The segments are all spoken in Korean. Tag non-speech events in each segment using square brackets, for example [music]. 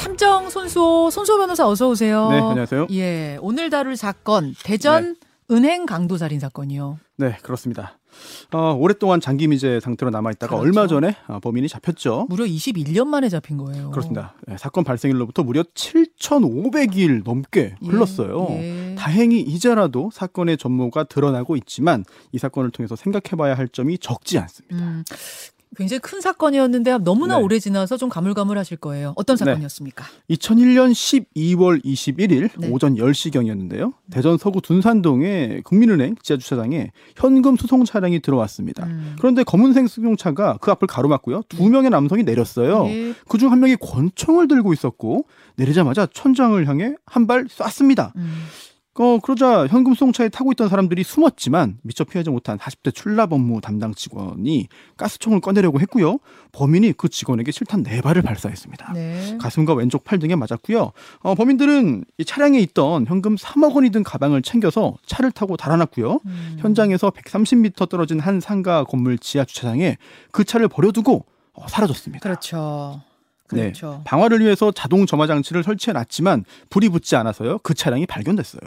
탐정 손수호 손수호 변호사 어서 오세요. 네, 안녕하세요. 예, 오늘 다룰 사건 대전 은행 강도 살인 사건이요. 네, 그렇습니다. 어, 오랫동안 장기 미제 상태로 남아 있다가 그렇죠. 얼마 전에 어, 범인이 잡혔죠. 무려 21년 만에 잡힌 거예요. 그렇습니다. 네, 사건 발생일로부터 무려 7,500일 넘게 예, 흘렀어요. 예. 다행히 이제라도 사건의 전모가 드러나고 있지만 이 사건을 통해서 생각해봐야 할 점이 적지 않습니다. 음, 굉장히 큰 사건이었는데 너무나 네. 오래 지나서 좀 가물가물하실 거예요. 어떤 네. 사건이었습니까? 2001년 12월 21일 네. 오전 10시경이었는데요. 대전 서구 둔산동의 국민은행 지하주차장에 현금 수송 차량이 들어왔습니다. 음. 그런데 검은색 승용차가 그 앞을 가로막고요. 두 명의 남성이 내렸어요. 예. 그중 한 명이 권총을 들고 있었고 내리자마자 천장을 향해 한 발 쐈습니다. 음. 어, 그러자 현금 수송차에 타고 있던 사람들이 숨었지만 미처 피하지 못한 40대 출납 업무 담당 직원이 가스총을 꺼내려고 했고요. 범인이 그 직원에게 실탄 네 발을 발사했습니다. 네. 가슴과 왼쪽 팔 등에 맞았고요. 어, 범인들은 이 차량에 있던 현금 3억 원이 든 가방을 챙겨서 차를 타고 달아났고요. 음. 현장에서 130m 떨어진 한 상가 건물 지하 주차장에 그 차를 버려두고 어, 사라졌습니다. 그렇죠. 네. 그렇죠. 방화를 위해서 자동 점화 장치를 설치해 놨지만 불이 붙지 않아서요. 그 차량이 발견됐어요.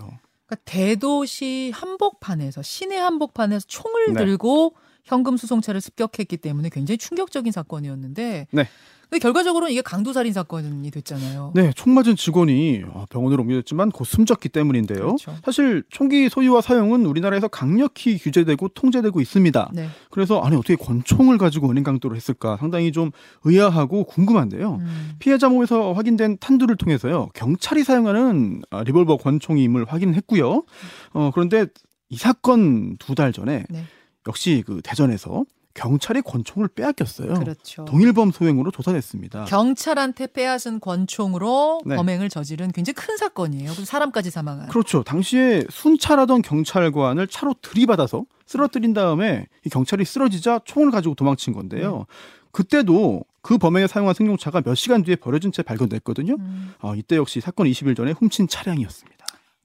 그러니까 대도시 한복판에서 시내 한복판에서 총을 네. 들고 현금 수송차를 습격했기 때문에 굉장히 충격적인 사건이었는데 네. 근데 결과적으로는 이게 강도 살인 사건이 됐잖아요. 네, 총 맞은 직원이 어, 병원으로 옮겨졌지만 곧 숨졌기 때문인데요. 그렇죠. 사실 총기 소유와 사용은 우리나라에서 강력히 규제되고 통제되고 있습니다. 네. 그래서 아니 어떻게 권총을 가지고 은행 강도를 했을까 상당히 좀 의아하고 궁금한데요. 음. 피해자 몸에서 확인된 탄두를 통해서요 경찰이 사용하는 아, 리볼버 권총임을 확인했고요. 어, 그런데 이 사건 두 달 전에 네. 역시 그 대전에서 경찰이 권총을 빼앗겼어요. 그렇죠. 동일범 소행으로 조사됐습니다. 경찰한테 빼앗은 권총으로 네. 범행을 저지른 굉장히 큰 사건이에요. 사람까지 사망한. 그렇죠. 당시에 순찰하던 경찰관을 차로 들이받아서 쓰러뜨린 다음에 이 경찰이 쓰러지자 총을 가지고 도망친 건데요. 네. 그때도 그 범행에 사용한 승용차가 몇 시간 뒤에 버려진 채 발견됐거든요. 음, 어, 이때 역시 사건 20일 전에 훔친 차량이었습니다.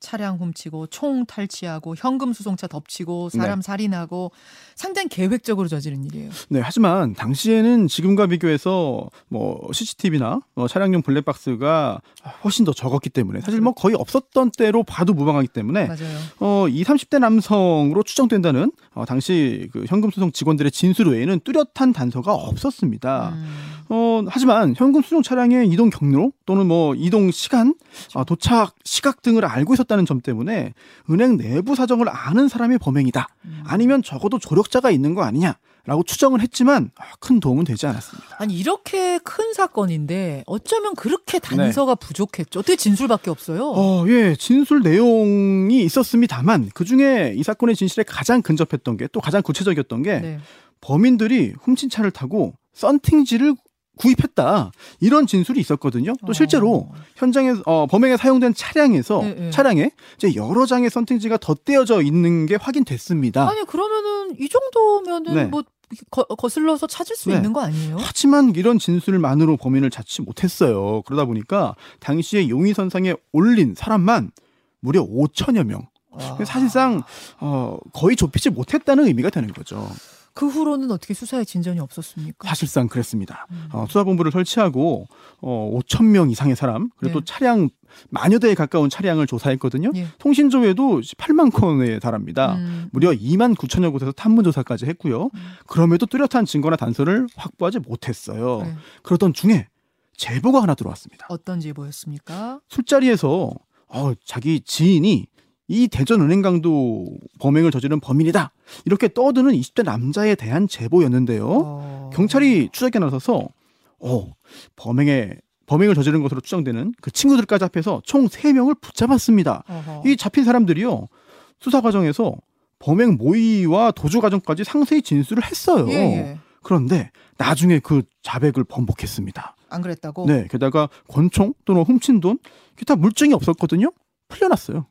차량 훔치고 총 탈취하고 현금 수송차 덮치고 사람 네. 살인하고 상당히 계획적으로 저지른 일이에요. 네, 하지만 당시에는 지금과 비교해서 뭐 CCTV나 차량용 블랙박스가 훨씬 더 적었기 때문에 사실 뭐 거의 없었던 때로 봐도 무방하기 때문에 맞아요. 어, 이 30대 남성으로 추정된다는 어, 당시 그 현금 수송 직원들의 진술 외에는 뚜렷한 단서가 없었습니다. 음, 어, 하지만 현금 수송 차량의 이동 경로 또는 뭐 이동 시간, 아, 도착 시각 등을 알고 있었다는 점 때문에 은행 내부 사정을 아는 사람의 범행이다. 음. 아니면 적어도 조력자가 있는 거 아니냐 라고 추정을 했지만 아, 큰 도움은 되지 않았습니다. 아니 이렇게 큰 사건인데 어쩌면 그렇게 단서가 부족했죠. 어떻게 진술밖에 없어요. 네. 어, 예, 진술 내용이 있었습니다만 그 중에 이 사건의 진실에 가장 근접했던 게 또 가장 구체적이었던 게 네. 범인들이 훔친 차를 타고 썬팅지를 구입했다 이런 진술이 있었거든요. 또 실제로 어. 현장에 어, 범행에 사용된 차량에서 네, 네. 차량에 이제 여러 장의 썬팅지가 덧대어져 있는 게 확인됐습니다. 아니 그러면은 이 정도면은 네. 뭐 거, 거슬러서 찾을 수 네. 있는 거 아니에요? 하지만 이런 진술만으로 범인을 찾지 못했어요. 그러다 보니까 당시에 용의선상에 올린 사람만 무려 5천여 명. 와. 사실상 어, 거의 좁히지 못했다는 의미가 되는 거죠. 그 후로는 어떻게 수사에 진전이 없었습니까? 사실상 그랬습니다. 음. 어, 수사본부를 설치하고 어, 5천 명 이상의 사람 그리고 또 네. 차량 만여 대에 가까운 차량을 조사했거든요. 예. 통신 조회도 8만 건에 달합니다. 음. 무려 2만 9천여 곳에서 탐문 조사까지 했고요. 그럼에도 뚜렷한 증거나 단서를 확보하지 못했어요. 네. 그러던 중에 제보가 하나 들어왔습니다. 어떤 제보였습니까? 술자리에서 어, 자기 지인이 이 대전 은행강도 범행을 저지른 범인이다. 이렇게 떠드는 20대 남자에 대한 제보였는데요. 어. 경찰이 추적에 나서서 어, 범행에 범행을 저지른 것으로 추정되는 그 친구들까지 합해서 총 3명을 붙잡았습니다. 어허. 이 잡힌 사람들이요. 수사 과정에서 범행 모의와 도주 과정까지 상세히 진술을 했어요. 예, 예. 그런데 나중에 그 자백을 번복했습니다. 안 그랬다고? 네, 게다가 권총 또는 훔친 돈 기타 물증이 없었거든요. 풀려났어요.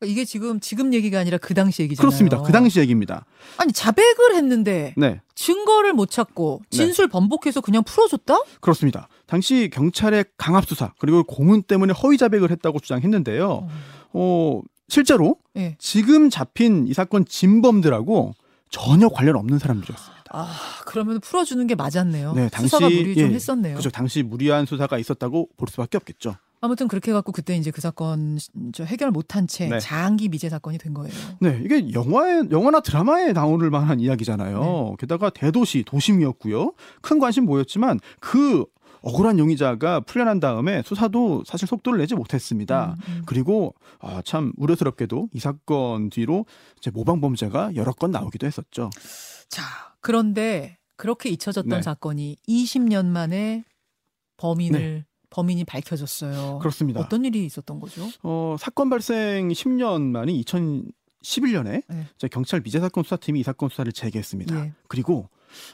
그러니까 이게 지금 지금 얘기가 아니라 그 당시 얘기잖아요. 그렇습니다. 그 당시 얘기입니다. 아니 자백을 했는데 네, 증거를 못 찾고 진술 번복해서 그냥 풀어줬다? 그렇습니다. 당시 경찰의 강압 수사 그리고 고문 때문에 허위 자백을 했다고 주장했는데요. 어, 실제로 예. 지금 잡힌 이 사건 진범들하고 전혀 관련 없는 사람들이었습니다. 아, 그러면 풀어주는 게 맞았네요. 네, 당시 수사가 무리 좀 예, 했었네요. 그죠. 당시 무리한 수사가 있었다고 볼 수밖에 없겠죠. 아무튼 그렇게 해갖고 그때 이제 그 사건 저 해결 못한 채 네. 장기 미제 사건이 된 거예요. 네, 이게 영화에 영화나 드라마에 나올 만한 이야기잖아요. 네. 게다가 대도시 도심이었고요. 큰 관심 보였지만 그 억울한 용의자가 풀려난 다음에 수사도 사실 속도를 내지 못했습니다. 음, 음. 그리고 아, 참 우려스럽게도 이 사건 뒤로 이제 모방 범죄가 여러 건 나오기도 했었죠. 자, 그런데 그렇게 잊혀졌던 네. 사건이 20년 만에 범인을 범인이 밝혀졌어요. 그렇습니다. 어떤 일이 있었던 거죠? 어, 사건 발생 10년 만인 2011년에 네. 경찰 미제 사건 수사팀이 이 사건 수사를 재개했습니다. 예. 그리고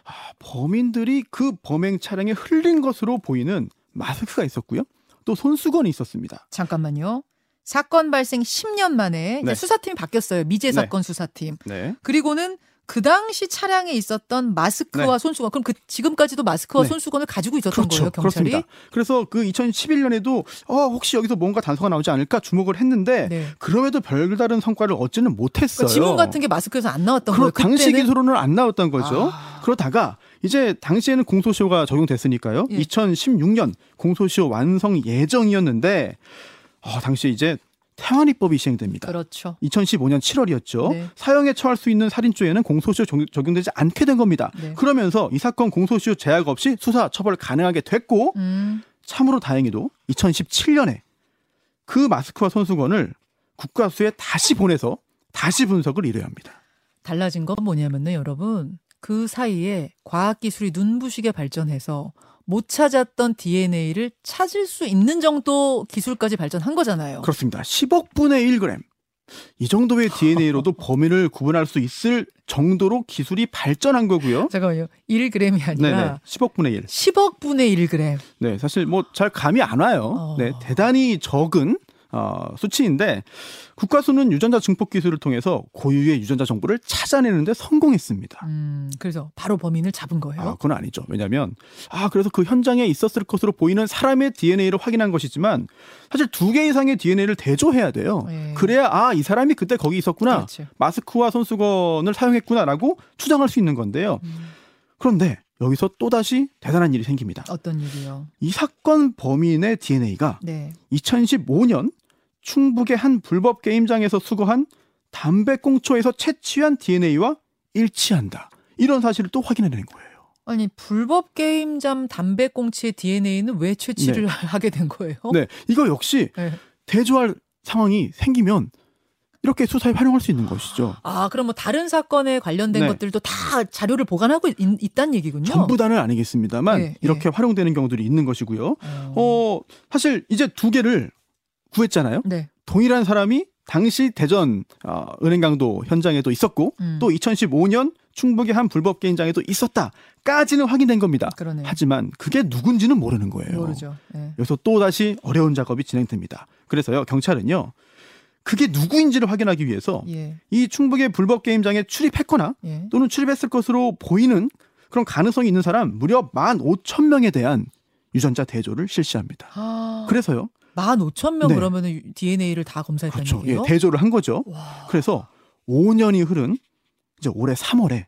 아, 범인들이 그 범행 차량에 흘린 것으로 보이는 마스크가 있었고요. 또 손수건이 있었습니다. 잠깐만요. 사건 발생 10년 만에 네. 수사팀이 바뀌었어요. 미제 네. 사건 수사팀. 네. 그리고는 그 당시 차량에 있었던 마스크와 손수건. 그럼 그 지금까지도 마스크와 네. 손수건을 가지고 있었던 그렇죠. 거예요, 경찰이? 그렇습니다. 그래서 그 2011년에도 어, 혹시 여기서 뭔가 단서가 나오지 않을까 주목을 했는데 네. 그럼에도 별다른 성과를 얻지는 못했어요. 그러니까 지문 같은 게 마스크에서 안 나왔던 거예요. 당시 기소로는 안 나왔던 거죠. 아. 그러다가 이제 당시에는 공소시효가 적용됐으니까요. 예. 2016년 공소시효 완성 예정이었는데 어, 당시에 이제 태완이법이 시행됩니다. 그렇죠. 2015년 7월이었죠. 네. 사형에 처할 수 있는 살인죄에는 공소시효 적- 적용되지 않게 된 겁니다. 네. 그러면서 이 사건 공소시효 제약 없이 수사 처벌 가능하게 됐고 음. 참으로 다행히도 2017년에 그 마스크와 손수건을 국가수에 다시 보내서 다시 분석을 이뤄야 합니다. 달라진 건 뭐냐면요, 여러분. 그 사이에 과학기술이 눈부시게 발전해서 못 찾았던 DNA를 찾을 수 있는 정도 기술까지 발전한 거잖아요. 그렇습니다. 10억 분의 1g. 이 정도의 DNA로도 [laughs] 범인을 구분할 수 있을 정도로 기술이 발전한 거고요. 잠깐만요. 1g이 아니라 네네. 10억 분의 1. 10억 분의 1g. 네, 사실 뭐 잘 감이 안 와요. 어. 네, 대단히 적은 어, 수치인데 국가수는 유전자 증폭 기술을 통해서 고유의 유전자 정보를 찾아내는데 성공했습니다. 음, 그래서 바로 범인을 잡은 거예요. 아, 그건 아니죠. 왜냐하면 아 그래서 그 현장에 있었을 것으로 보이는 사람의 DNA를 확인한 것이지만 사실 두 개 이상의 DNA를 대조해야 돼요. 네. 그래야 아 이 사람이 그때 거기 있었구나. 그렇죠. 마스크와 손수건을 사용했구나라고 추정할 수 있는 건데요. 음, 그런데 여기서 또 다시 대단한 일이 생깁니다. 어떤 일이요? 이 사건 범인의 DNA가 네. 2015년 충북의 한 불법 게임장에서 수거한 담배 꽁초에서 채취한 DNA와 일치한다. 이런 사실을 또 확인해낸 거예요. 아니 불법 게임잠 담배 꽁치의 DNA는 왜 채취를 네. [laughs] 하게 된 거예요? 네, 이거 역시 네. 대조할 상황이 생기면 이렇게 수사에 활용할 수 있는 것이죠. 아, 그럼 뭐 다른 사건에 관련된 네. 것들도 다 자료를 보관하고 있, 있다는 얘기군요. 전부 다는 아니겠습니다만 네, 이렇게 활용되는 경우들이 있는 것이고요. 어. 어, 사실 이제 두 개를 구했잖아요. 네. 동일한 사람이 당시 대전 어, 은행 강도 현장에도 있었고 음. 또 2015년 충북의 한 불법 게임장에도 있었다까지는 확인된 겁니다. 그러네요. 하지만 그게 누군지는 모르는 거예요. 모르죠. 네. 여기서 또 다시 어려운 작업이 진행됩니다. 그래서요 경찰은요 그게 누구인지를 확인하기 위해서 예. 이 충북의 불법 게임장에 출입했거나 예. 또는 출입했을 것으로 보이는 그런 가능성이 있는 사람 무려 15,000명에 대한 유전자 대조를 실시합니다. 아, 그래서요. 15,000명 네. 그러면은 DNA를 다 검사했다는 그렇죠. 예, 얘기예요? 대조를 한 거죠. 와. 그래서 5년이 흐른 이제 올해 3월에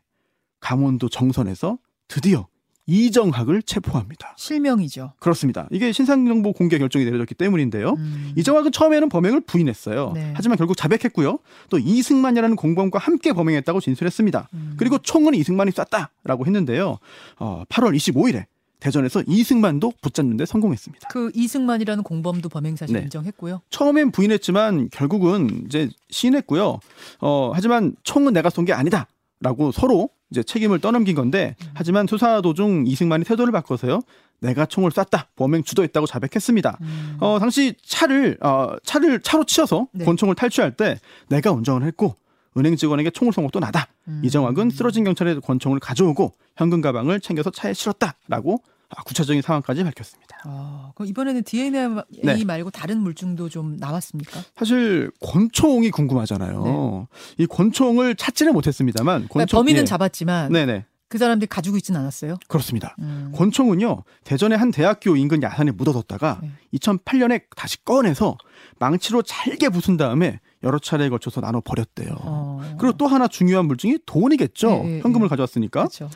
강원도 정선에서 드디어 이정학을 체포합니다. 실명이죠. 그렇습니다. 이게 신상정보 공개 결정이 내려졌기 때문인데요. 음. 이정학은 처음에는 범행을 부인했어요. 네. 하지만 결국 자백했고요. 또 이승만이라는 공범과 함께 범행했다고 진술했습니다. 음. 그리고 총은 이승만이 쐈다라고 했는데요. 어, 8월 25일에 대전에서 이승만도 붙잡는데 성공했습니다. 그 이승만이라는 공범도 범행 사실 네. 인정했고요. 처음엔 부인했지만 결국은 이제 시인했고요. 어, 하지만 총은 내가 쏜 게 아니다라고 서로 이제 책임을 떠넘긴 건데 음. 하지만 수사 도중 이승만이 태도를 바꿔서요. 내가 총을 쐈다. 범행 주도했다고 자백했습니다. 음. 어, 당시 차를 어, 차를 차로 치어서 네. 권총을 탈취할 때 내가 운전을 했고 은행 직원에게 총을 쏜 것도 나다. 음. 이정학은 쓰러진 경찰의 권총을 가져오고 현금 가방을 챙겨서 차에 실었다라고 아, 구체적인 상황까지 밝혔습니다. 아, 그럼 이번에는 DNA 네. 말고 다른 물증도 좀 나왔습니까? 사실 권총이 궁금하잖아요. 이 권총을 찾지는 못했습니다만 그러니까 권총 범인은 예. 잡았지만 네네 그 사람들이 가지고 있진 않았어요. 그렇습니다. 음. 권총은요 대전의 한 대학교 인근 야산에 묻어뒀다가 네. 2008년에 다시 꺼내서 망치로 잘게 부순 다음에 여러 차례에 걸쳐서 나눠 버렸대요. 어. 그리고 또 하나 중요한 물증이 돈이겠죠. 예, 예, 현금을 예. 가져왔으니까 그렇죠.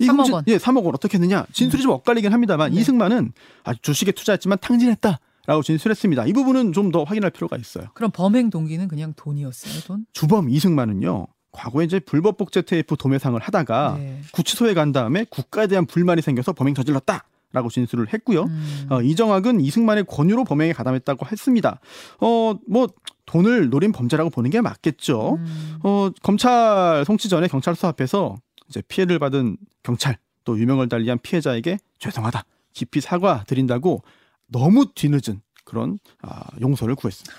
3억 이승진- 원. 예, 3억 원 어떻게 했느냐? 진술이 좀 엇갈리긴 합니다만 네. 이승만은 아주 주식에 투자했지만 탕진했다 라고 진술했습니다. 이 부분은 좀 더 확인할 필요가 있어요. 그럼 범행 동기는 그냥 돈이었어요, 돈? 주범 이승만은요. 과거에 이제 불법 복제 테이프 도매상을 하다가 네. 구치소에 간 다음에 국가에 대한 불만이 생겨서 범행 저질렀다 라고 진술을 했고요. 음. 어, 이정학은 이승만의 권유로 범행에 가담했다고 했습니다. 어, 뭐 돈을 노린 범죄라고 보는 게 맞겠죠. 음. 어, 검찰 송치 전에 경찰서 앞에서 이제 피해를 받은 경찰 또 유명을 달리한 피해자에게 죄송하다 깊이 사과 드린다고 너무 뒤늦은 그런 아, 용서를 구했습니다.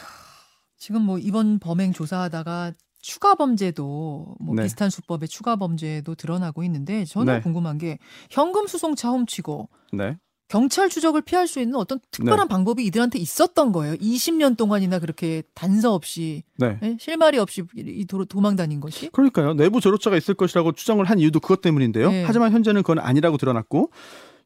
지금 뭐 이번 범행 조사하다가 추가 범죄도 뭐 네. 비슷한 수법의 추가 범죄도 드러나고 있는데 저는 네. 궁금한 게 현금 수송차 훔치고 네, 경찰 추적을 피할 수 있는 어떤 특별한 방법이 이들한테 있었던 거예요. 20년 동안이나 그렇게 단서 없이 네. 예? 실마리 없이 이 도로 도망 다닌 것이 그러니까요. 내부 조력자가 있을 것이라고 추정을 한 이유도 그것 때문인데요. 네. 하지만 현재는 그건 아니라고 드러났고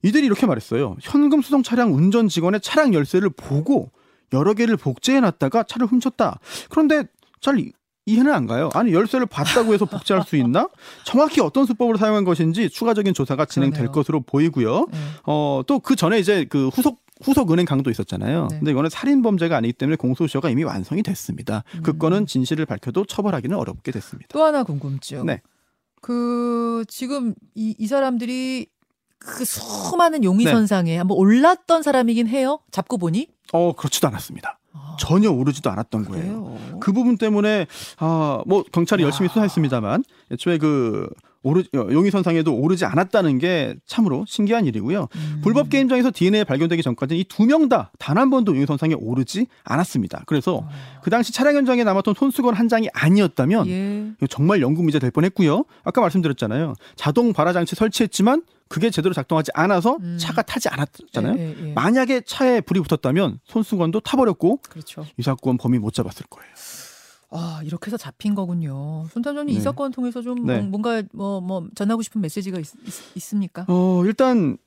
이들이 이렇게 말했어요. 현금 수송 차량 운전 직원의 차량 열쇠를 보고 여러 개를 복제해 놨다가 차를 훔쳤다. 그런데 잘 이- 이해는 안 가요. 아니 열쇠를 봤다고 해서 복제할 수 있나? 정확히 어떤 수법을 사용한 것인지 추가적인 조사가 진행될 그러네요. 것으로 보이고요. 예. 어, 또 그 전에 이제 그 후속 후속 은행 강도 있었잖아요. 네. 근데 이거는 살인 범죄가 아니기 때문에 공소시효가 이미 완성이 됐습니다. 음. 그 건은 진실을 밝혀도 처벌하기는 어렵게 됐습니다. 또 하나 궁금증. 네. 그 지금 이, 이 사람들이 그 수많은 용의 네. 선상에 한번 올랐던 사람이긴 해요. 잡고 보니 어, 그렇지도 않았습니다. 아, 전혀 오르지도 않았던 거예요. 그래요. 그 부분 때문에 아뭐 경찰이 열심히 와. 수사했습니다만 애초에 그 오르 어, 용의선상에도 오르지 않았다는 게 참으로 신기한 일이고요. 음. 불법 게임장에서 DNA 발견되기 전까지 이두 명 다 단 한 번도 용의선상에 오르지 않았습니다. 그래서 아, 그 당시 차량 현장에 남았던 손수건 한 장이 아니었다면 예. 정말 연구미제 될 뻔했고요. 아까 말씀드렸잖아요. 자동 발화 장치 설치했지만 그게 제대로 작동하지 않아서 음. 차가 타지 않았잖아요. 예, 예, 예. 만약에 차에 불이 붙었다면 손수건도 타버렸고 그렇죠. 이 사건 범인 못 잡았을 거예요. 아 이렇게 해서 잡힌 거군요. 손 탐정님 이 네. 사건 통해서 좀 네. 뭔가 뭐뭐 전하고 싶은 메시지가 있, 습니까 어, 일단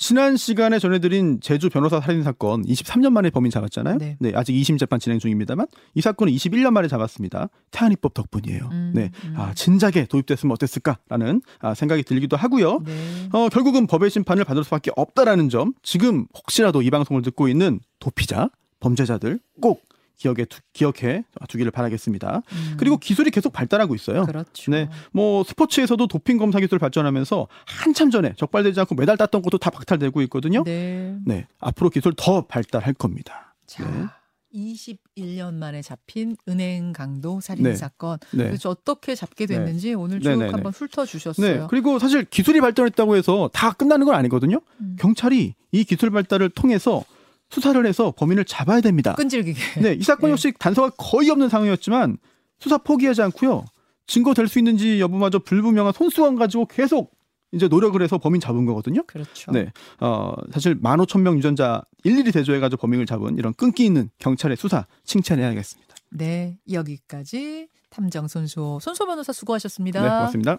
지난 시간에 전해드린 제주 변호사 살인 사건 23년 만에 범인 잡았잖아요. 네. 아직 2심 재판 진행 중입니다만 이 사건은 21년 만에 잡았습니다. 태안이법 덕분이에요. 음, 네, 음. 아 진작에 도입됐으면 어땠을까라는 아, 생각이 들기도 하고요. 네. 어, 결국은 법의 심판을 받을 수밖에 없다라는 점 지금 혹시라도 이 방송을 듣고 있는 도피자, 범죄자들 꼭 기억에 두, 기억해 두기를 바라겠습니다. 음, 그리고 기술이 계속 발달하고 있어요. 그렇죠. 네. 뭐 스포츠에서도 도핑 검사 기술 발전하면서 한참 전에 적발되지 않고 메달 땄던 것도 다 박탈되고 있거든요. 네. 네. 앞으로 기술 더 발달할 겁니다. 자. 네. 21년 만에 잡힌 은행 강도 살인 네. 사건. 네. 그래서 어떻게 잡게 됐는지 오늘 쭉 네, 네, 네. 한번 훑어 주셨어요. 네. 그리고 사실 기술이 발전했다고 해서 다 끝나는 건 아니거든요. 음. 경찰이 이 기술 발달을 통해서 수사를 해서 범인을 잡아야 됩니다. 끈질기게. 네, 이 사건 네. 역시 단서가 거의 없는 상황이었지만 수사 포기하지 않고요. 증거 될 수 있는지 여부마저 불분명한 손수건 가지고 계속 이제 노력을 해서 범인 잡은 거거든요. 그렇죠. 네, 어, 사실 만 오천 명 유전자 일일이 대조해 가지고 범인을 잡은 이런 끈기 있는 경찰의 수사 칭찬해야겠습니다. 네, 여기까지 탐정 손수호 손수호 변호사 수고하셨습니다. 네, 고맙습니다.